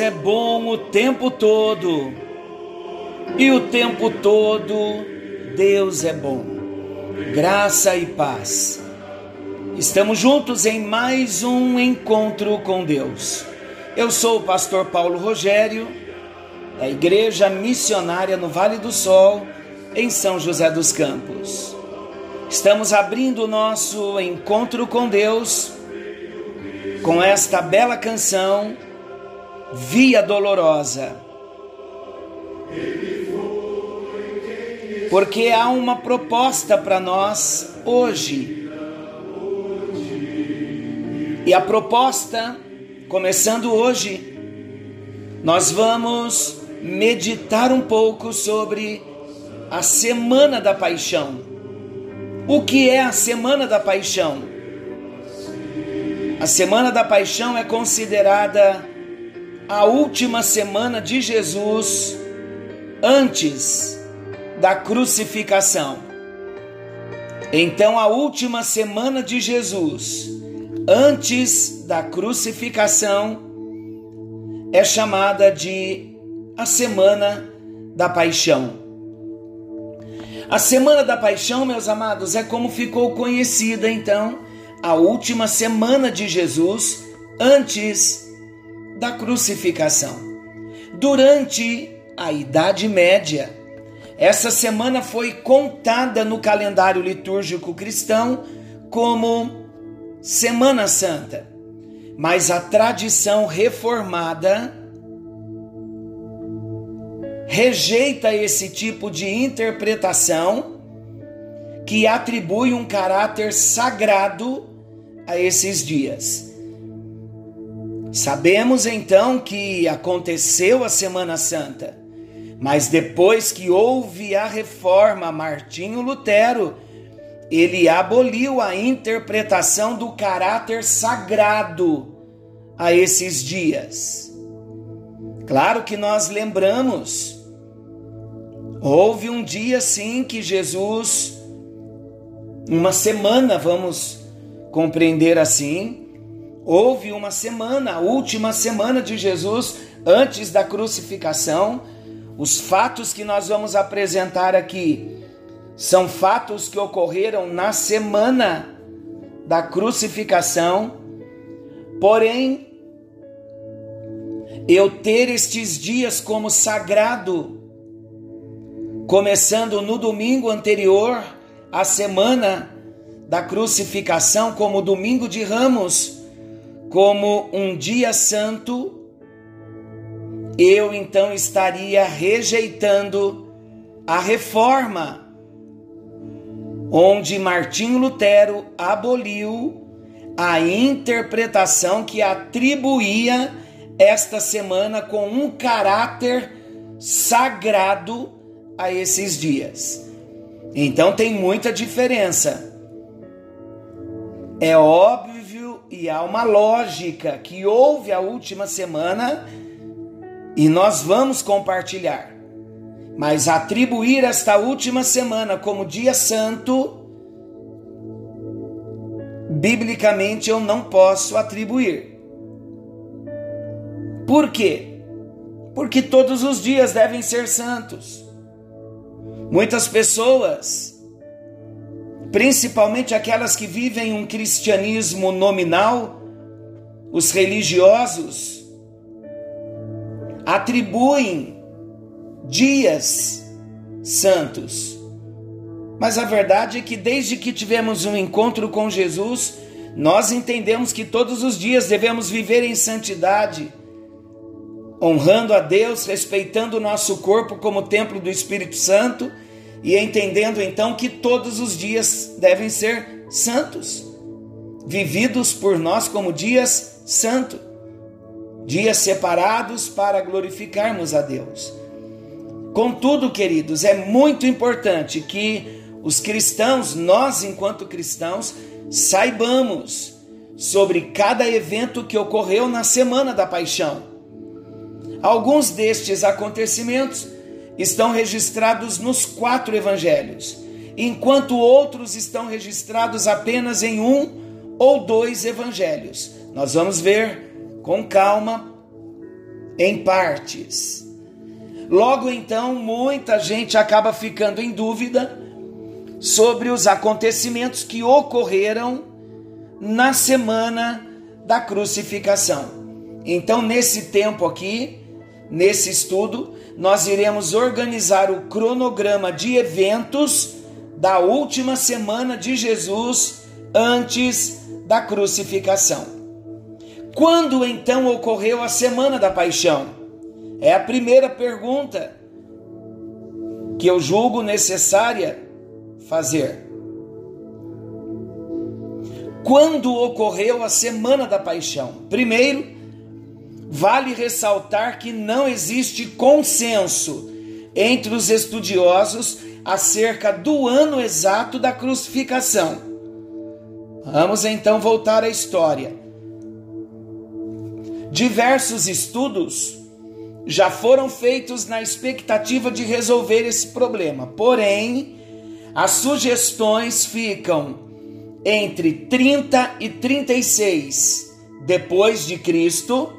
É bom o tempo todo. E o tempo todo Deus é bom. Graça e paz. Estamos juntos em mais um encontro com Deus. Eu sou o pastor Paulo Rogério, da Igreja Missionária no Vale do Sol, em São José dos Campos. Estamos abrindo o nosso encontro com Deus com esta bela canção Via Dolorosa. Porque há uma proposta para nós hoje. E a proposta, começando hoje, nós vamos meditar um pouco sobre a Semana da Paixão. O que é a Semana da Paixão? A Semana da Paixão é considerada a última semana de Jesus antes da crucificação. Então, a última semana de Jesus antes da crucificação é chamada de a Semana da Paixão. A Semana da Paixão, meus amados, é como ficou conhecida então a última semana de Jesus antes da crucificação. Durante a Idade Média, essa semana foi contada no calendário litúrgico cristão como Semana Santa, mas a tradição reformada rejeita esse tipo de interpretação que atribui um caráter sagrado a esses dias. Sabemos então que aconteceu a Semana Santa, mas depois que houve a reforma Martinho Lutero, ele aboliu a interpretação do caráter sagrado a esses dias. Claro que nós lembramos, houve um dia sim que Jesus, uma semana, vamos compreender assim, Houve uma semana, a última semana de Jesus antes da crucificação. Os fatos que nós vamos apresentar aqui são fatos que ocorreram na semana da crucificação. Porém, eu ter estes dias como sagrado, começando no domingo anterior à semana da crucificação, como domingo de Ramos, como um dia santo, eu então estaria rejeitando a reforma, onde Martinho Lutero aboliu a interpretação que atribuía esta semana com um caráter sagrado a esses dias. Então tem muita diferença. É óbvio e há uma lógica que houve a última semana e nós vamos compartilhar. Mas atribuir esta última semana como dia santo, biblicamente eu não posso atribuir. Por quê? Porque todos os dias devem ser santos. Muitas pessoas principalmente aquelas que vivem um cristianismo nominal, os religiosos, atribuem dias santos. Mas a verdade é que desde que tivemos um encontro com Jesus, nós entendemos que todos os dias devemos viver em santidade, honrando a Deus, respeitando o nosso corpo como templo do Espírito Santo e entendendo então que todos os dias devem ser santos, vividos por nós como dias santos, dias separados para glorificarmos a Deus. Contudo, queridos, é muito importante que os cristãos, nós enquanto cristãos, saibamos sobre cada evento que ocorreu na semana da paixão. Alguns destes acontecimentos estão registrados nos quatro evangelhos, enquanto outros estão registrados apenas em um ou dois evangelhos. Nós vamos ver com calma em partes. Logo então, muita gente acaba ficando em dúvida sobre os acontecimentos que ocorreram na semana da crucificação. Então, nesse tempo aqui, nesse estudo, nós iremos organizar o cronograma de eventos da última semana de Jesus antes da crucificação. Quando então ocorreu a semana da paixão? É a primeira pergunta que eu julgo necessária fazer. Quando ocorreu a semana da paixão? Primeiro, vale ressaltar que não existe consenso entre os estudiosos acerca do ano exato da crucificação. Vamos então voltar à história. Diversos estudos já foram feitos na expectativa de resolver esse problema, porém, as sugestões ficam entre 30 e 36 depois de Cristo,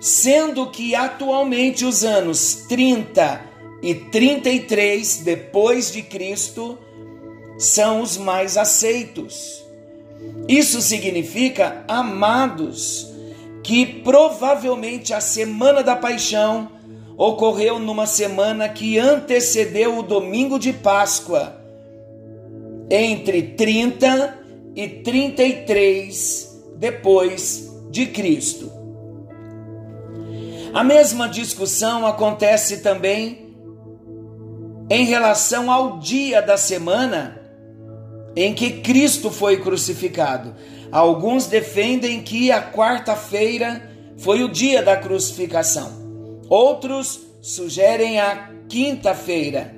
sendo que atualmente os anos 30 e 33 depois de Cristo são os mais aceitos. Isso significa, amados, que provavelmente a semana da paixão ocorreu numa semana que antecedeu o domingo de Páscoa, entre 30 e 33 depois de Cristo. A mesma discussão acontece também em relação ao dia da semana em que Cristo foi crucificado. Alguns defendem que a quarta-feira foi o dia da crucificação. Outros sugerem a quinta-feira.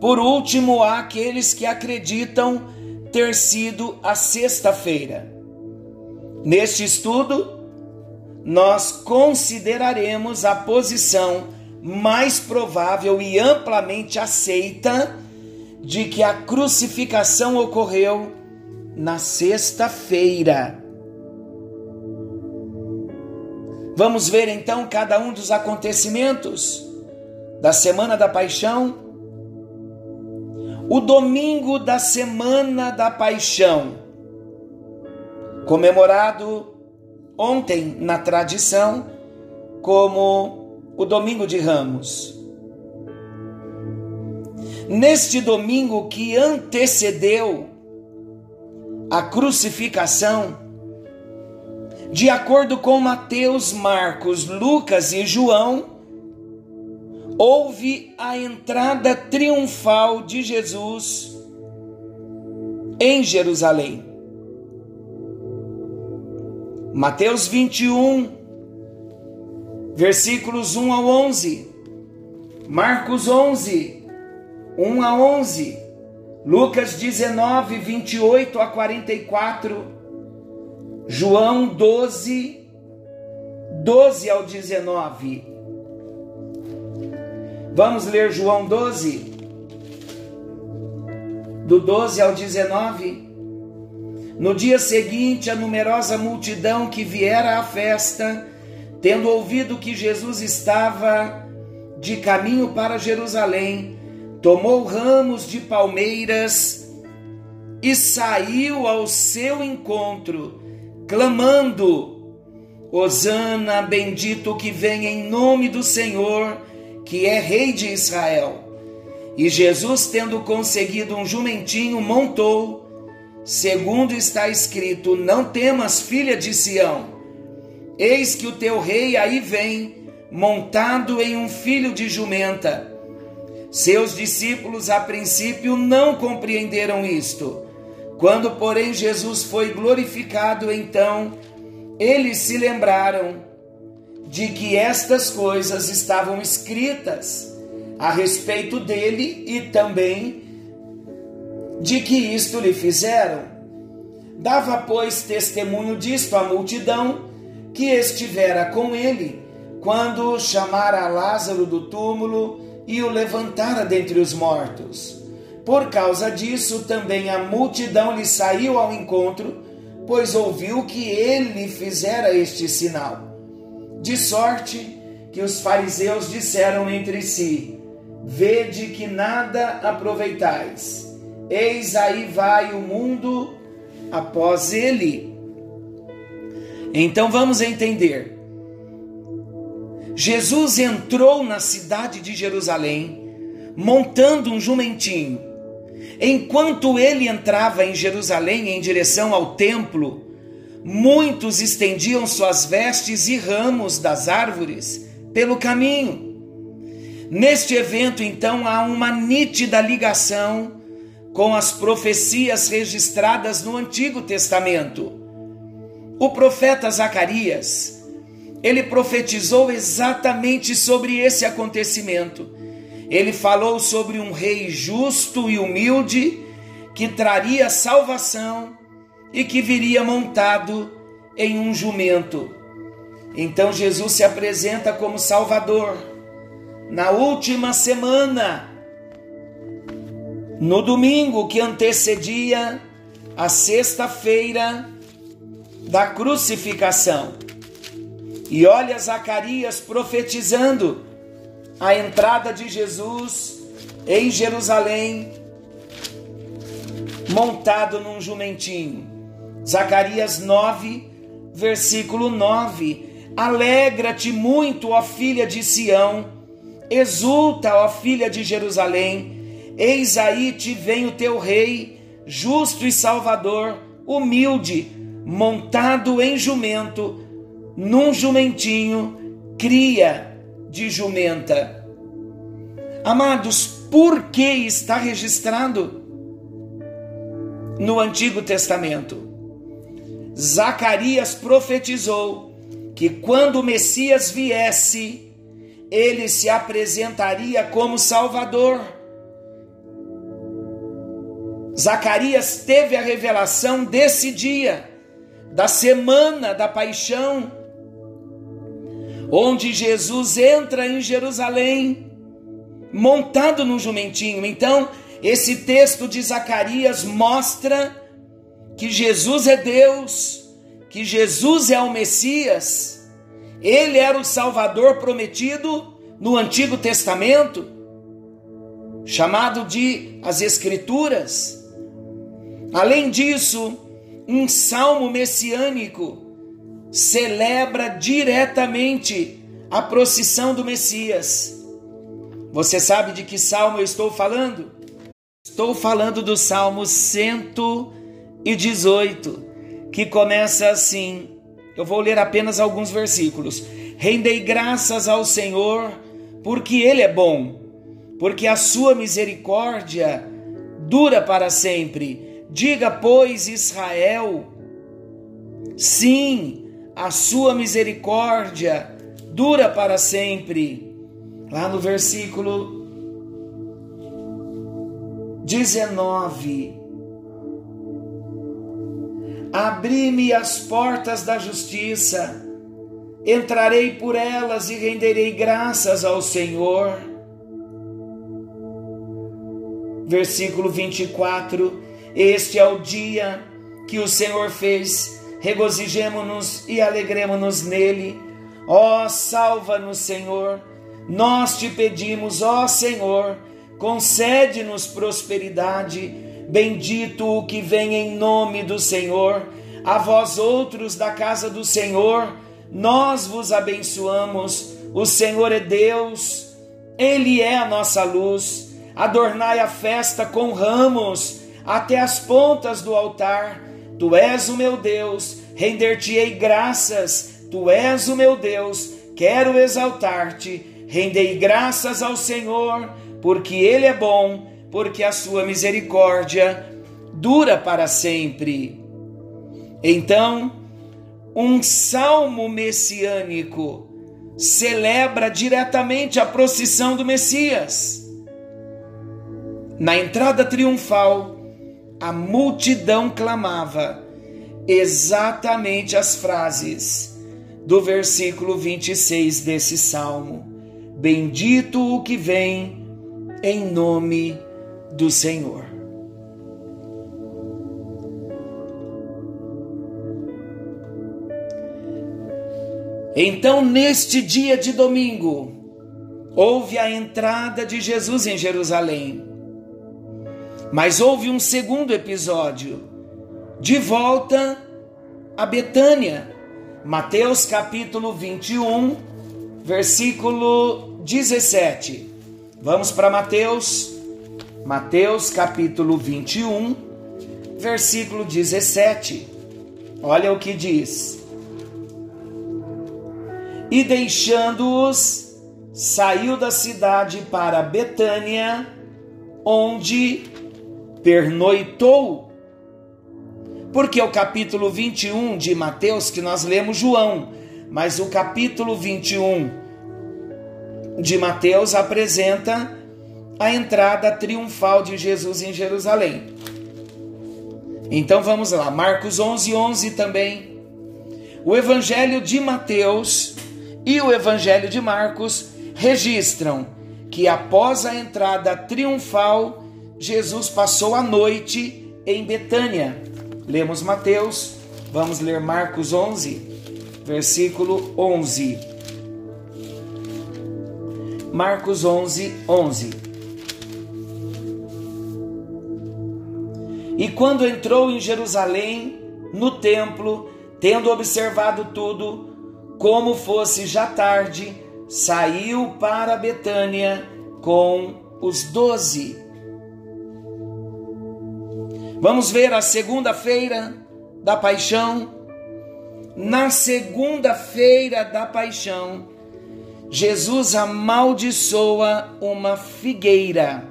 Por último, há aqueles que acreditam ter sido a sexta-feira. Neste estudo, nós consideraremos a posição mais provável e amplamente aceita de que a crucificação ocorreu na sexta-feira. Vamos ver então cada um dos acontecimentos da semana da paixão. O domingo da semana da paixão, comemorado ontem na tradição como o domingo de Ramos. Neste domingo que antecedeu a crucificação, de acordo com Mateus, Marcos, Lucas e João, houve a entrada triunfal de Jesus em Jerusalém. Mateus 21, versículos 1 ao 11, Marcos 11, 1 a 11, Lucas 19, 28 a 44, João 12, 12 ao 19. Vamos ler João 12, do 12 ao 19. No dia seguinte, a numerosa multidão que viera à festa Tendo ouvido que Jesus estava de caminho para Jerusalém, tomou ramos de palmeiras e saiu ao seu encontro, clamando: Hosana, bendito que vem em nome do Senhor, que é Rei de Israel. E Jesus, tendo conseguido um jumentinho, montou, segundo está escrito: Não temas, filha de Sião Eis que o teu rei aí vem, montado em um filho de jumenta. Seus discípulos a princípio não compreenderam isto. Quando, porém, Jesus foi glorificado, então eles se lembraram de que estas coisas estavam escritas a respeito dele e também de que isto lhe fizeram. Dava, pois, testemunho disto à multidão que estivera com ele quando chamara Lázaro do túmulo e o levantara dentre os mortos. Por causa disso, também a multidão lhe saiu ao encontro, pois ouviu que ele fizera este sinal. De sorte que os fariseus disseram entre si: Vede que nada aproveitais. Eis aí vai o mundo após ele. Então vamos entender. Jesus entrou na cidade de Jerusalém montando um jumentinho. Enquanto ele entrava em Jerusalém em direção ao templo, muitos estendiam suas vestes e ramos das árvores pelo caminho. Neste evento, então, há uma nítida ligação com as profecias registradas no Antigo Testamento. O profeta Zacarias, ele profetizou exatamente sobre esse acontecimento. Ele falou sobre um rei justo e humilde que traria salvação e que viria montado em um jumento. Então Jesus se apresenta como Salvador. Na última semana, no domingo que antecedia a sexta-feira da crucificação. E olha Zacarias profetizando a entrada de Jesus em Jerusalém, montado num jumentinho. Zacarias 9, versículo 9: Alegra-te muito, ó filha de Sião, exulta, ó filha de Jerusalém, eis aí te vem o teu rei, justo e salvador, humilde, montado em jumento, num jumentinho, cria de jumenta. Amados, por que está registrado no Antigo Testamento? Zacarias profetizou que quando o Messias viesse, ele se apresentaria como Salvador. Zacarias teve a revelação desse dia, da semana da paixão, onde Jesus entra em Jerusalém, montado no jumentinho. Então, esse texto de Zacarias mostra que Jesus é Deus, que Jesus é o Messias, ele era o Salvador prometido no Antigo Testamento, chamado de as Escrituras. Além disso, um salmo messiânico celebra diretamente a procissão do Messias. Você sabe de que salmo eu estou falando? Estou falando do Salmo 100 e 18, que começa assim. Eu vou ler apenas alguns versículos. Rendei graças ao Senhor, porque Ele é bom, porque a sua misericórdia dura para sempre. Diga, pois, Israel, sim, a sua misericórdia dura para sempre. Lá no versículo 19 Abri-me as portas da justiça, entrarei por elas e renderei graças ao Senhor. Versículo 24: Este é o dia que o Senhor fez, regozijemo-nos e alegremos-nos nele. Ó, salva-nos, Senhor, nós te pedimos, ó Senhor, concede-nos prosperidade Bendito o que vem em nome do Senhor. A vós outros da casa do Senhor, nós vos abençoamos. O Senhor é Deus, Ele é a nossa luz. Adornai a festa com ramos até as pontas do altar. Tu és o meu Deus, render-te-ei graças. Tu és o meu Deus, quero exaltar-te. Rendei graças ao Senhor, porque Ele é bom porque a sua misericórdia dura para sempre. Então, um salmo messiânico celebra diretamente a procissão do Messias. Na entrada triunfal, a multidão clamava exatamente as frases do versículo 26 desse salmo: Bendito o que vem em nome do Senhor. Então, neste dia de domingo, houve a entrada de Jesus em Jerusalém. Mas houve um segundo episódio, de volta a Betânia. Mateus capítulo 21, versículo 17. Vamos para Mateus, Mateus capítulo 21, versículo 17. Olha o que diz. E deixando-os, saiu da cidade para Betânia, onde pernoitou. Porque o capítulo 21 de Mateus, que nós lemos João, mas o capítulo 21 de Mateus apresenta a entrada triunfal de Jesus em Jerusalém. Então vamos lá, Marcos 11, 11 também. O Evangelho de Mateus e o Evangelho de Marcos registram que após a entrada triunfal, Jesus passou a noite em Betânia. Lemos Mateus, vamos ler Marcos 11, versículo 11. Marcos 11, 11. E quando entrou em Jerusalém, no templo, tendo observado tudo, como fosse já tarde, saiu para Betânia com os doze. Vamos ver a segunda-feira da paixão. Na segunda-feira da paixão, Jesus amaldiçoa uma figueira.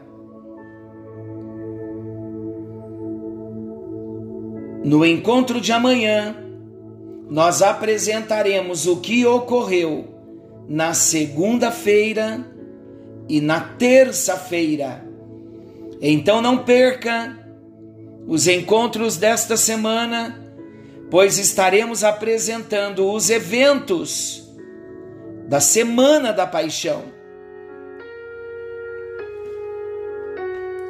No encontro de amanhã, nós apresentaremos o que ocorreu na segunda-feira e na terça-feira. Então não perca os encontros desta semana, pois estaremos apresentando os eventos da Semana da Paixão.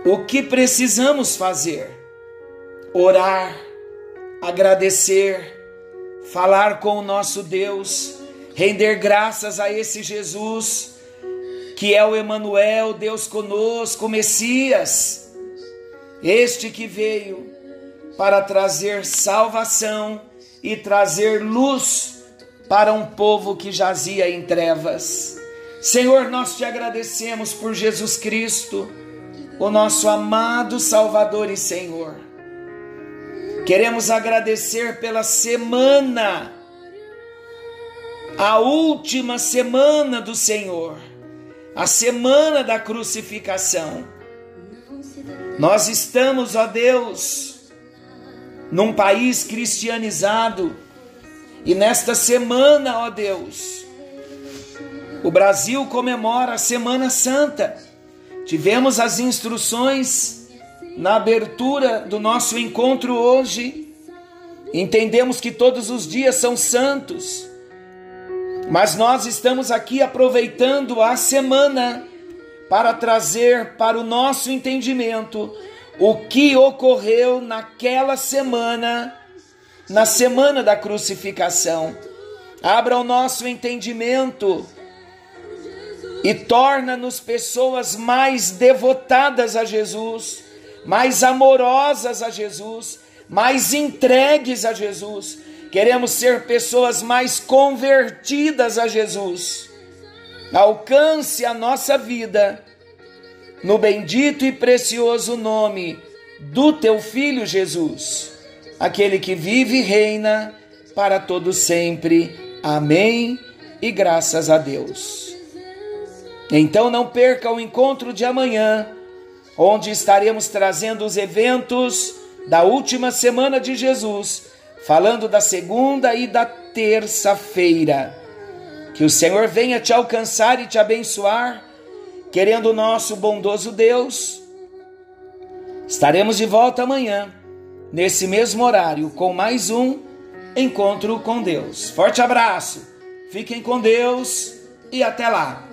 O que precisamos fazer? Orar agradecer, falar com o nosso Deus, render graças a esse Jesus que é o Emanuel, Deus conosco, Messias, este que veio para trazer salvação e trazer luz para um povo que jazia em trevas. Senhor, nós te agradecemos por Jesus Cristo, o nosso amado Salvador e Senhor. Queremos agradecer pela semana, a última semana do Senhor, a semana da crucificação. Nós estamos, ó Deus, num país cristianizado. E nesta semana, ó Deus, o Brasil comemora a Semana Santa. Tivemos as instruções na abertura do nosso encontro hoje, entendemos que todos os dias são santos, mas nós estamos aqui aproveitando a semana para trazer para o nosso entendimento o que ocorreu naquela semana, na semana da crucificação. Abra o nosso entendimento e torna-nos pessoas mais devotadas a Jesus mais amorosas a Jesus, mais entregues a Jesus. Queremos ser pessoas mais convertidas a Jesus. Alcance a nossa vida no bendito e precioso nome do teu filho Jesus, aquele que vive e reina para todo sempre. Amém. E graças a Deus. Então não perca o encontro de amanhã onde estaremos trazendo os eventos da última semana de Jesus, falando da segunda e da terça-feira. Que o Senhor venha te alcançar e te abençoar, querendo o nosso bondoso Deus. Estaremos de volta amanhã, nesse mesmo horário, com mais um encontro com Deus. Forte abraço, fiquem com Deus e até lá.